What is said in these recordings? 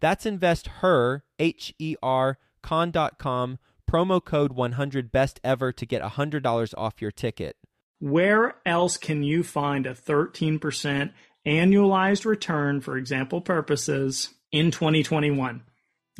That's investher, H E R, con.com promo code 100 best ever to get $100 off your ticket. Where else can you find a 13% annualized return for example purposes in 2021?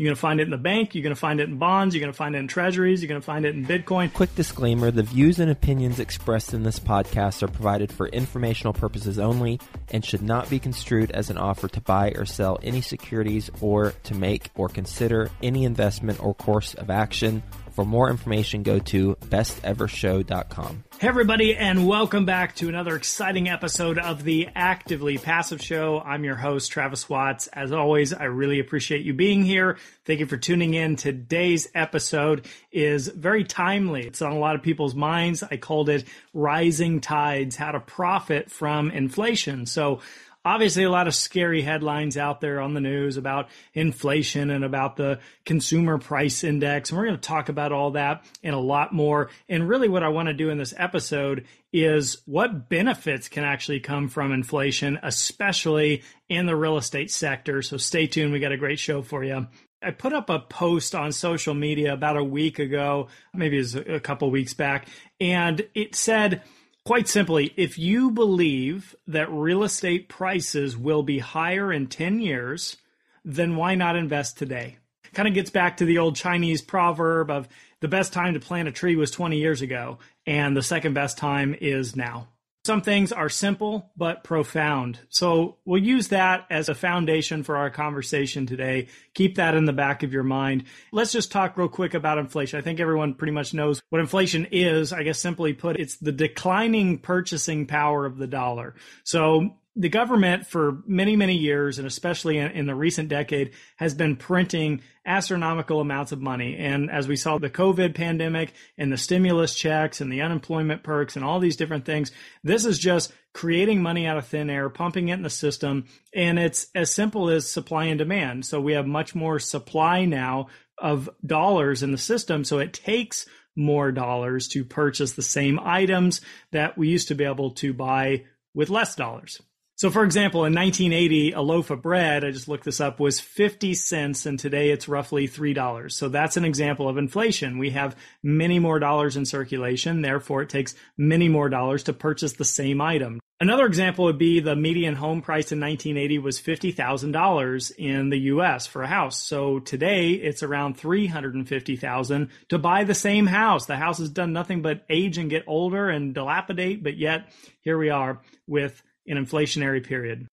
You're going to find it in the bank. You're going to find it in bonds. You're going to find it in treasuries. You're going to find it in Bitcoin. Quick disclaimer the views and opinions expressed in this podcast are provided for informational purposes only and should not be construed as an offer to buy or sell any securities or to make or consider any investment or course of action. For more information, go to bestevershow.com. Hey, everybody, and welcome back to another exciting episode of the Actively Passive Show. I'm your host, Travis Watts. As always, I really appreciate you being here. Thank you for tuning in. Today's episode is very timely. It's on a lot of people's minds. I called it Rising Tides How to Profit from Inflation. So, obviously a lot of scary headlines out there on the news about inflation and about the consumer price index. And we're going to talk about all that and a lot more. And really what I want to do in this episode is what benefits can actually come from inflation, especially in the real estate sector. So stay tuned. We got a great show for you. I put up a post on social media about a week ago, maybe it was a couple weeks back, and it said, Quite simply, if you believe that real estate prices will be higher in 10 years, then why not invest today? Kind of gets back to the old Chinese proverb of the best time to plant a tree was 20 years ago, and the second best time is now. Some things are simple but profound. So we'll use that as a foundation for our conversation today. Keep that in the back of your mind. Let's just talk real quick about inflation. I think everyone pretty much knows what inflation is. I guess simply put, it's the declining purchasing power of the dollar. So the government for many, many years, and especially in, in, the recent decade, has been printing astronomical amounts of money. And as we saw the COVID pandemic and the stimulus checks and the unemployment perks and all these different things, this is just creating money out of thin air, pumping it in the system. And it's as simple as supply and demand. So we have much more supply now of dollars in the system. So it takes more dollars to purchase the same items that we used to be able to buy with less dollars. So, for example, in 1980, a loaf of bread, I just looked this up, was 50 cents, and today it's roughly $3. So, that's an example of inflation. We have many more dollars in circulation, therefore, it takes many more dollars to purchase the same item. Another example would be the median home price in 1980 was $50,000 in the US for a house. So today it's around 350,000 to buy the same house. The house has done nothing but age and get older and dilapidate, but yet here we are with an inflationary period.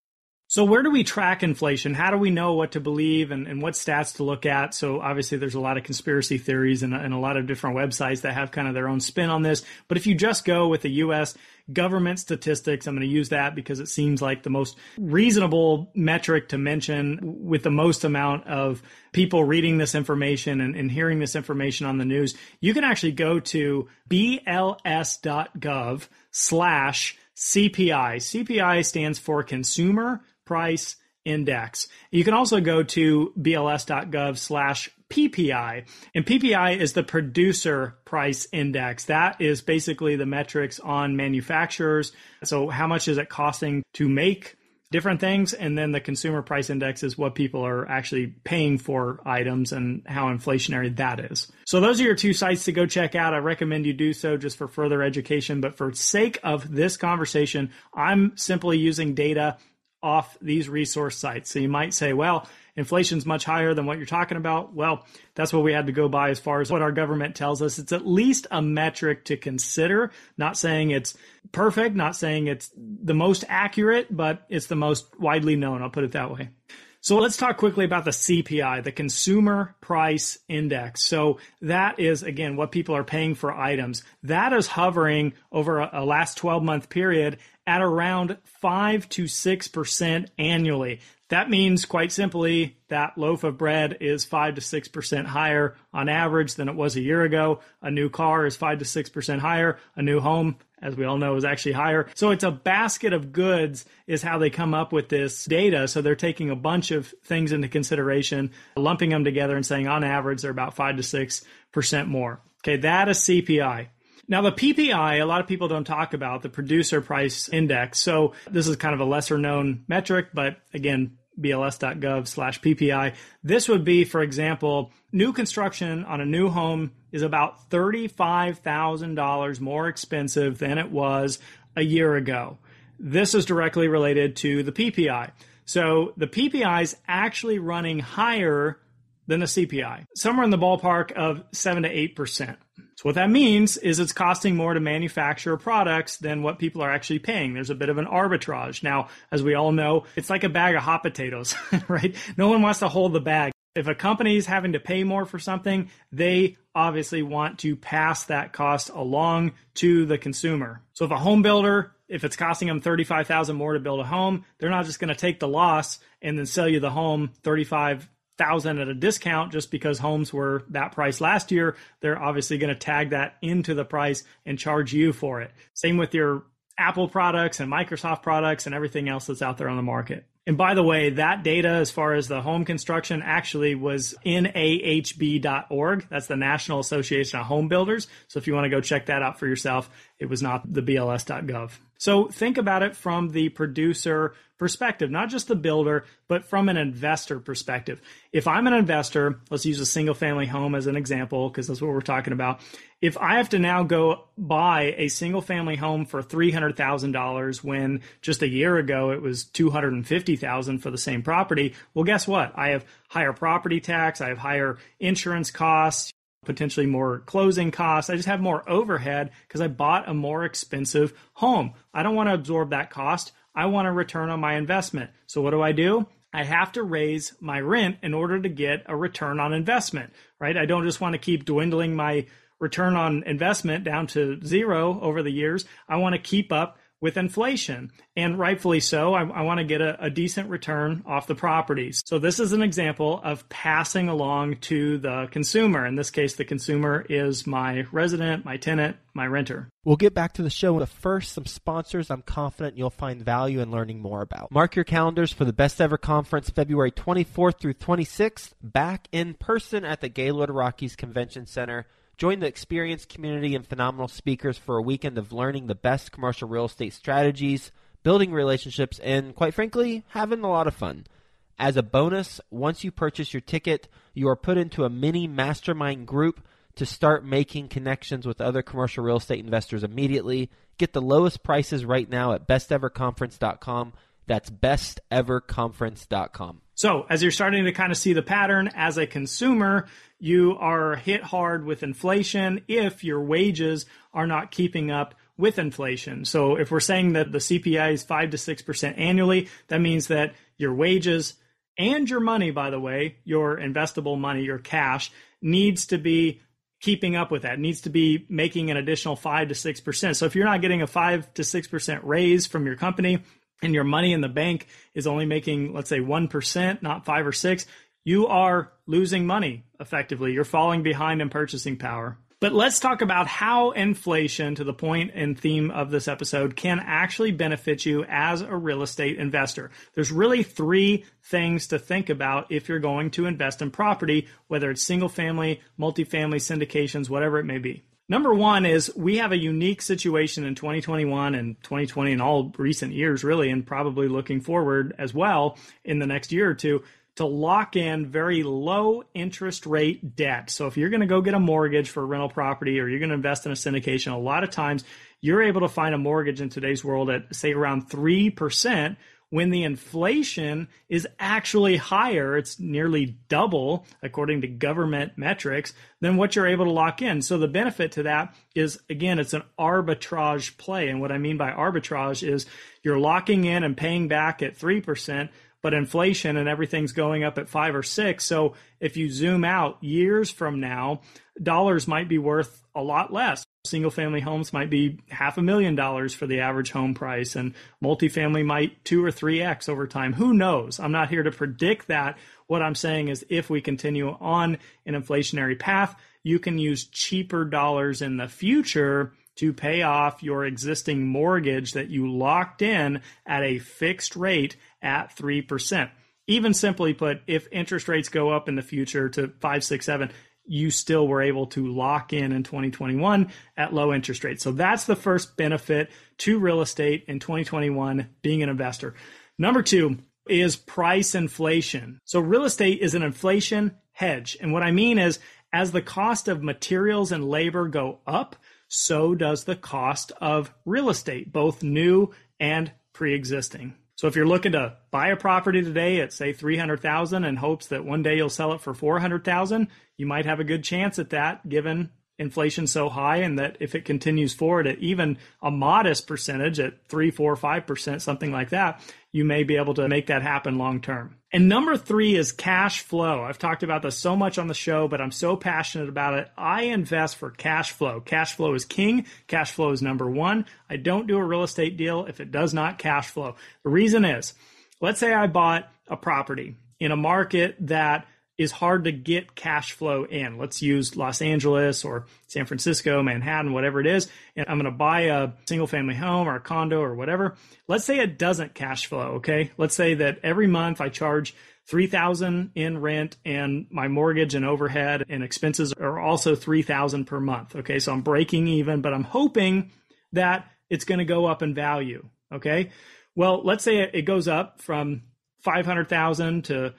So where do we track inflation? How do we know what to believe and, and what stats to look at? So obviously there's a lot of conspiracy theories and, and, a lot of different websites that have kind of their own spin on this. But if you just go with the U.S. government statistics, I'm going to use that because it seems like the most reasonable metric to mention with the most amount of people reading this information and, and hearing this information on the news. You can actually go to bls.gov slash CPI. CPI stands for Consumer Price Index. You can also go to bls.gov slash PPI. And PPI is the producer price index. That is basically the metrics on manufacturers. So how much is it costing to make different things. And then the consumer price index is what people are actually paying for items and how inflationary that is. So those are your two sites to go check out. I recommend you do so just for further education. But for sake of this conversation, I'm simply using data off these resource sites. So you might say, well, inflation's much higher than what you're talking about. Well, that's what we had to go by as far as what our government tells us. It's at least a metric to consider. Not saying it's perfect, not saying it's the most accurate, but it's the most widely known. I'll put it that way. So let's talk quickly about the CPI, the Consumer Price Index. So that is, again, what people are paying for items. That is hovering over a, last 12 month period at around 5 to 6% annually. That means, quite simply, that loaf of bread is 5 to 6% higher on average than it was a year ago. A new car is 5 to 6% higher. A new home, as we all know, is actually higher. So it's a basket of goods, is how they come up with this data. So they're taking a bunch of things into consideration, lumping them together, and saying on average, they're about 5 to 6% more. Okay, that is CPI. Now, the PPI, a lot of people don't talk about the producer price index. So this is kind of a lesser known metric, but again, bls.gov slash PPI. This would be, for example, new construction on a new home is about $35,000 more expensive than it was a year ago. This is directly related to the PPI. So the PPI is actually running higher than the CPI, somewhere in the ballpark of 7 to 8%. So what that means is it's costing more to manufacture products than what people are actually paying. There's a bit of an arbitrage. Now, as we all know, it's like a bag of hot potatoes, right? No one wants to hold the bag. If a company is having to pay more for something, they obviously want to pass that cost along to the consumer. So if a home builder if it's costing them 35,000 more to build a home, they're not just going to take the loss and then sell you the home 35 thousand at a discount just because homes were that price last year, they're obviously going to tag that into the price and charge you for it. Same with your Apple products and Microsoft products and everything else that's out there on the market. And by the way, that data as far as the home construction actually was NAHB.org. That's the National Association of Home Builders. So if you want to go check that out for yourself, it was not the BLS.gov. So think about it from the producer perspective, not just the builder, but from an investor perspective. If I'm an investor, let's use a single family home as an example, because that's what we're talking about. If I have to now go buy a single family home for $300,000 when just a year ago it was 250,000 for the same property, well guess what? I have higher property tax, I have higher insurance costs, potentially more closing costs. I just have more overhead because I bought a more expensive home. I don't want to absorb that cost. I want a return on my investment. So what do I do? I have to raise my rent in order to get a return on investment, right? I don't just want to keep dwindling my return on investment down to zero over the years. I want to keep up with inflation. And rightfully so, I, I want to get a, a, decent return off the properties. So this is an example of passing along to the consumer. In this case, the consumer is my resident, my tenant, my renter. We'll get back to the show, but first, some sponsors I'm confident you'll find value in learning more about. Mark your calendars for the Best Ever Conference February 24th through 26th, back in person at the Gaylord Rockies Convention Center. Join the experienced community and phenomenal speakers for a weekend of learning the best commercial real estate strategies, building relationships, and quite frankly, having a lot of fun. As a bonus, once you purchase your ticket, you are put into a mini mastermind group to start making connections with other commercial real estate investors immediately. Get the lowest prices right now at besteverconference.com. That's besteverconference.com. So, as you're starting to kind of see the pattern as a consumer, you are hit hard with inflation if your wages are not keeping up with inflation. So, if we're saying that the CPI is 5 to 6% annually, that means that your wages and your money, by the way, your investable money, your cash, needs to be keeping up with that, needs to be making an additional 5 to 6%. So, if you're not getting a 5 to 6% raise from your company, and your money in the bank is only making, let's say, 1%, not five or six, you are losing money effectively. You're falling behind in purchasing power. But let's talk about how inflation, to the point and theme of this episode, can actually benefit you as a real estate investor. There's really three things to think about if you're going to invest in property, whether it's single family, multifamily syndications, whatever it may be. Number one is we have a unique situation in 2021 and 2020 and all recent years, really, and probably looking forward as well in the next year or two to lock in very low interest rate debt. So if you're going to go get a mortgage for a rental property or you're going to invest in a syndication, a lot of times you're able to find a mortgage in today's world at say around 3% when the inflation is actually higher. It's nearly double, according to government metrics, than what you're able to lock in. So the benefit to that is, again, it's an arbitrage play. And what I mean by arbitrage is you're locking in and paying back at 3%, but inflation and everything's going up at five or six. So if you zoom out years from now, dollars might be worth a lot less. Single family homes might be half a million dollars for the average home price, and multifamily might two or three X over time. Who knows? I'm not here to predict that. What I'm saying is if we continue on an inflationary path, you can use cheaper dollars in the future to pay off your existing mortgage that you locked in at a fixed rate at 3%. Even simply put, if interest rates go up in the future to five, six, seven, you still were able to lock in in 2021 at low interest rates. So that's the first benefit to real estate in 2021 being an investor. Number two is price inflation. So real estate is an inflation hedge. And what I mean is as the cost of materials and labor go up, so does the cost of real estate, both new and pre-existing. So if you're looking to buy a property today at say 300,000 in hopes that one day you'll sell it for 400,000, you might have a good chance at that given inflation so high and that if it continues forward at even a modest percentage at three, four, five percent, something like that, you may be able to make that happen long term. And number three is cash flow. I've talked about this so much on the show, but I'm so passionate about it. I invest for cash flow. Cash flow is king. Cash flow is number one. I don't do a real estate deal if it does not cash flow. The reason is, let's say I bought a property in a market that is hard to get cash flow in. Let's use Los Angeles or San Francisco, Manhattan, whatever it is. And I'm going to buy a single family home or a condo or whatever. Let's say it doesn't cash flow. Okay. Let's say that every month I charge 3000 in rent and my mortgage and overhead and expenses are also 3000 per month. Okay. So I'm breaking even, but I'm hoping that it's going to go up in value. Okay. Well, let's say it goes up from 500,000 to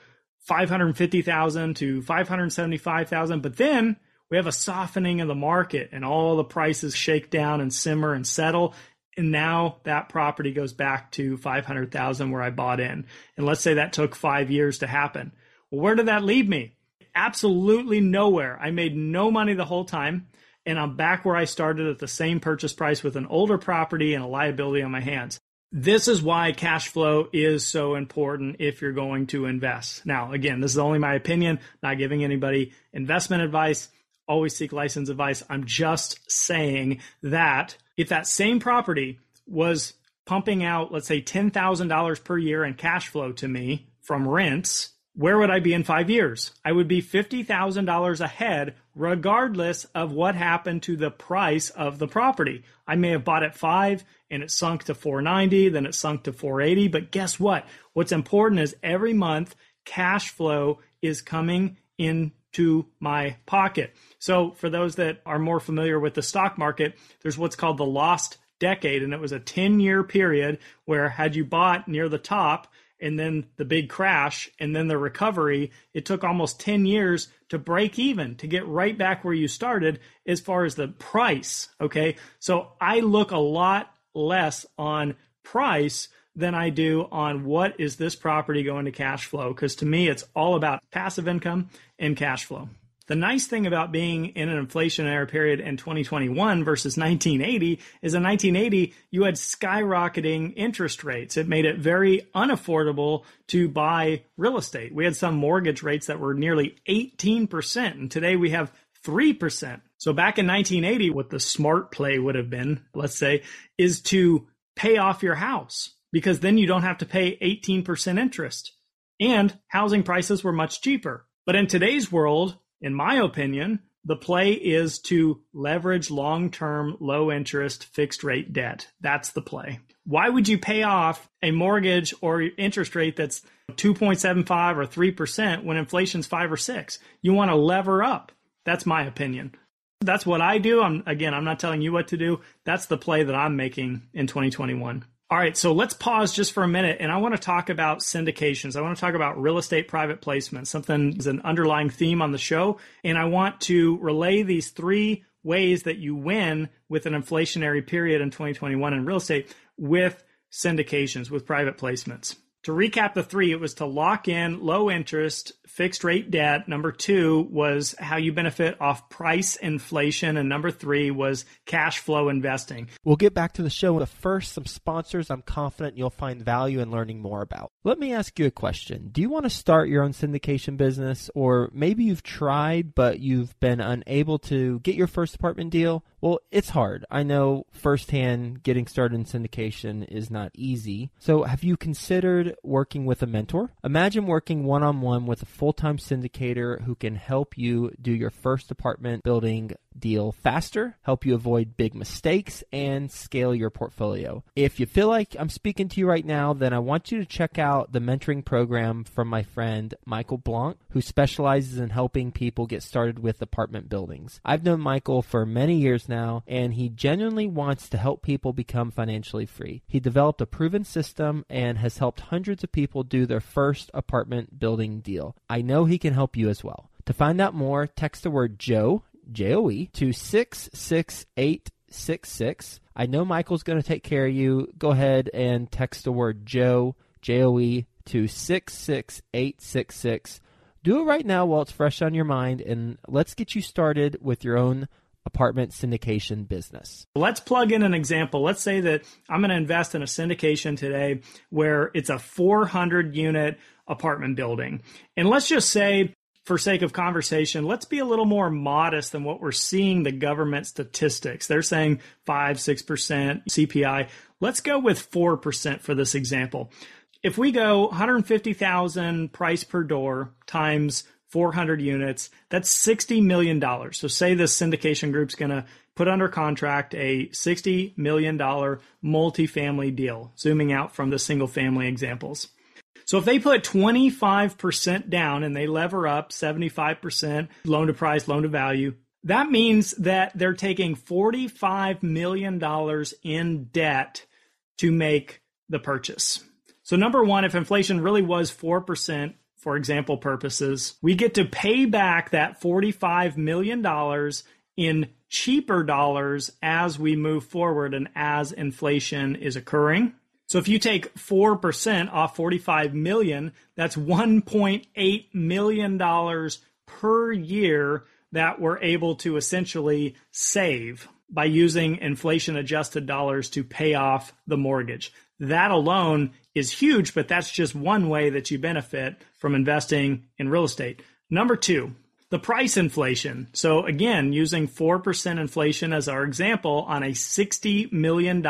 550,000 to 575,000, but then we have a softening of the market and all the prices shake down and simmer and settle. And now that property goes back to 500,000 where I bought in. And let's say that took five years to happen. Well, where did that leave me? Absolutely nowhere. I made no money the whole time. And I'm back where I started at the same purchase price with an older property and a liability on my hands. This is why cash flow is so important if you're going to invest. Now, again, this is only my opinion, not giving anybody investment advice. Always seek license advice. I'm just saying that if that same property was pumping out, let's say, $10,000 per year in cash flow to me from rents, where would I be in five years? I would be $50,000 ahead, regardless of what happened to the price of the property. I may have bought at five and it sunk to 490, then it sunk to 480. But guess what? What's important is every month cash flow is coming into my pocket. So for those that are more familiar with the stock market, there's what's called the lost decade. And it was a 10 year period where had you bought near the top, and then the big crash and then the recovery, it took almost 10 years to break even, to get right back where you started as far as the price. Okay. So I look a lot less on price than I do on what is this property going to cash flow. Because to me, it's all about passive income and cash flow. The nice thing about being in an inflationary period in 2021 versus 1980 is in 1980, you had skyrocketing interest rates. It made it very unaffordable to buy real estate. We had some mortgage rates that were nearly 18%, and today we have 3%. So back in 1980, what the smart play would have been, let's say, is to pay off your house because then you don't have to pay 18% interest. And housing prices were much cheaper. But in today's world, in my opinion, the play is to leverage long term, low interest, fixed rate debt. That's the play. Why would you pay off a mortgage or interest rate that's 2.75 or 3% when inflation's 5 or 6? You want to lever up. That's my opinion. That's what I do. I'm again, I'm not telling you what to do. That's the play that I'm making in 2021. All right, so let's pause just for a minute and I want to talk about syndications. I want to talk about real estate private placement. Something is an underlying theme on the show. And I want to relay these three ways that you win with an inflationary period in 2021 in real estate with syndications with private placements. To recap the three, it was to lock in low interest, fixed rate debt. Number two was how you benefit off price inflation. And number three was cash flow investing. We'll get back to the show. But first, some sponsors I'm confident you'll find value in learning more about. Let me ask you a question. Do you want to start your own syndication business? Or maybe you've tried, but you've been unable to get your first apartment deal? Well, it's hard. I know firsthand getting started in syndication is not easy. So, have you considered working with a mentor? Imagine working one on one with a full time syndicator who can help you do your first apartment building deal faster, help you avoid big mistakes, and scale your portfolio. If you feel like I'm speaking to you right now, then I want you to check out the mentoring program from my friend Michael Blank, who specializes in helping people get started with apartment buildings. I've known Michael for many years now, and he genuinely wants to help people become financially free. He developed a proven system and has helped hundreds of people do their first apartment building deal. I know he can help you as well. To find out more, text the word Joe, J O E, to 66866. I know Michael's going to take care of you. Go ahead and text the word Joe, J O E, to 66866. Do it right now while it's fresh on your mind, and let's get you started with your own apartment syndication business. Let's plug in an example. Let's say that I'm going to invest in a syndication today where it's a 400 unit apartment building. And let's just say for sake of conversation, let's be a little more modest than what we're seeing the government statistics. They're saying 5, 6% CPI. Let's go with 4% for this example. If we go 150,000 price per door times 400 units, that's $60 million. So say this syndication group's going to put under contract a $60 million multifamily deal, zooming out from the single family examples. So if they put 25% down and they lever up 75% loan to price, loan to value, that means that they're taking $45 million in debt to make the purchase. So, number one, if inflation really was 4%, for example purposes, we get to pay back that $45 million in cheaper dollars as we move forward and as inflation is occurring. So if you take 4% off 45 million, that's 1.8 million dollars per year that we're able to essentially save by using inflation adjusted dollars to pay off the mortgage. That alone is huge, but that's just one way that you benefit from investing in real estate. Number two, the price inflation. So again, using 4% inflation as our example on a $60 million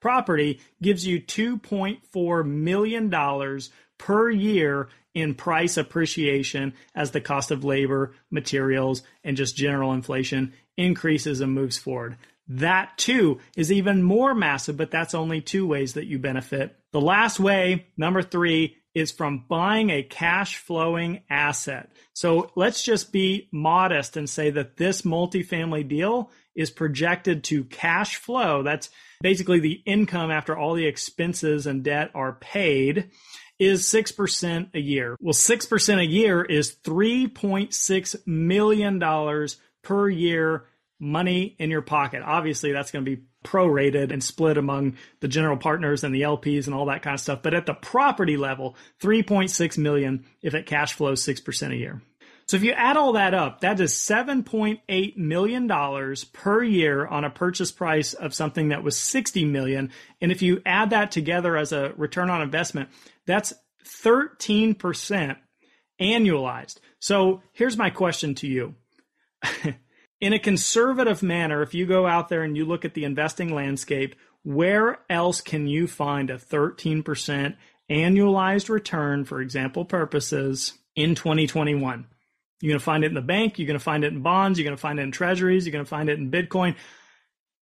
property gives you $2.4 million per year in price appreciation as the cost of labor, materials, and just general inflation increases and moves forward. That too is even more massive, but that's only two ways that you benefit. The last way, number three, is from buying a cash flowing asset. So let's just be modest and say that this multifamily deal is projected to cash flow. That's basically the income after all the expenses and debt are paid is 6% a year. Well, 6% a year is $3.6 million per year money in your pocket. Obviously, that's going to be prorated and split among the general partners and the LPs and all that kind of stuff. But at the property level, 3.6 million if it cash flows 6% a year. So if you add all that up, that is $7.8 million per year on a purchase price of something that was 60 million. And if you add that together as a return on investment, that's 13% annualized. So here's my question to you. In a conservative manner, if you go out there and you look at the investing landscape, where else can you find a 13% annualized return for example purposes in 2021? You're going to find it in the bank. You're going to find it in bonds. You're going to find it in treasuries. You're going to find it in Bitcoin.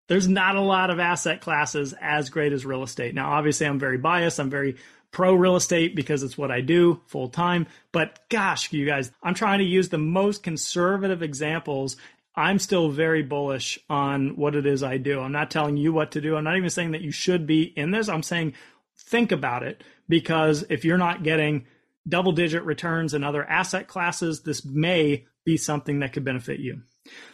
There's not a lot of asset classes as great as real estate. Now, obviously, I'm very biased. I'm very pro real estate because it's what I do full time. But gosh, you guys, I'm trying to use the most conservative examples. I'm still very bullish on what it is I do. I'm not telling you what to do. I'm not even saying that you should be in this. I'm saying think about it because if you're not getting double digit returns in other asset classes, this may be something that could benefit you.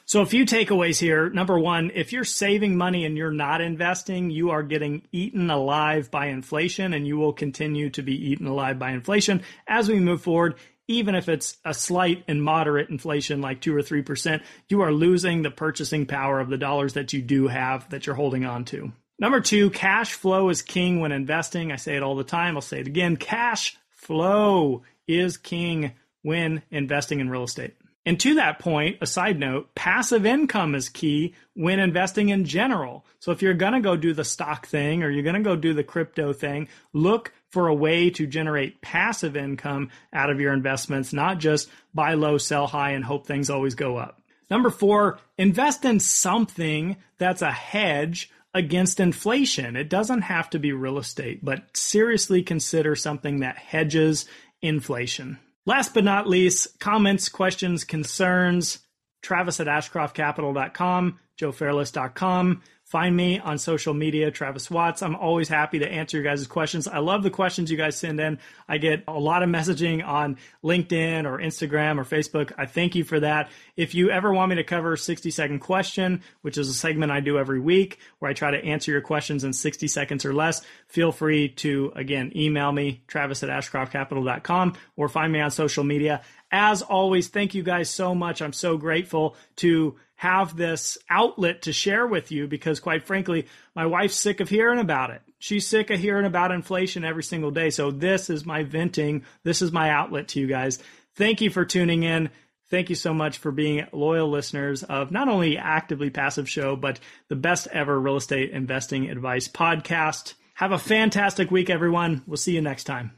So, a few takeaways here. Number one, if you're saving money and you're not investing, you are getting eaten alive by inflation, and you will continue to be eaten alive by inflation as we move forward. Even if it's a slight and moderate inflation, like two or 3%, you are losing the purchasing power of the dollars that you do have that you're holding on to. Number two, cash flow is king when investing. I say it all the time. I'll say it again. Cash flow is king when investing in real estate. And to that point, a side note, passive income is key when investing in general. So if you're going to go do the stock thing or you're going to go do the crypto thing, look for a way to generate passive income out of your investments, not just buy low, sell high, and hope things always go up. Number four, invest in something that's a hedge against inflation. It doesn't have to be real estate, but seriously consider something that hedges inflation. Last but not least, comments, questions, concerns, travis at ashcroftcapital.com, joefairless.com. Find me on social media, Travis Watts. I'm always happy to answer your guys' questions. I love the questions you guys send in. I get a lot of messaging on LinkedIn or Instagram or Facebook. I thank you for that. If you ever want me to cover 60 second question, which is a segment I do every week where I try to answer your questions in 60 seconds or less, feel free to, again, email me, travis at ashcroftcapital.com or find me on social media. As always, thank you guys so much. I'm so grateful to have this outlet to share with you because, quite frankly, my wife's sick of hearing about it. She's sick of hearing about inflation every single day. So, this is my venting. This is my outlet to you guys. Thank you for tuning in. Thank you so much for being loyal listeners of not only Actively Passive Show, but the best ever real estate investing advice podcast. Have a fantastic week, everyone. We'll see you next time.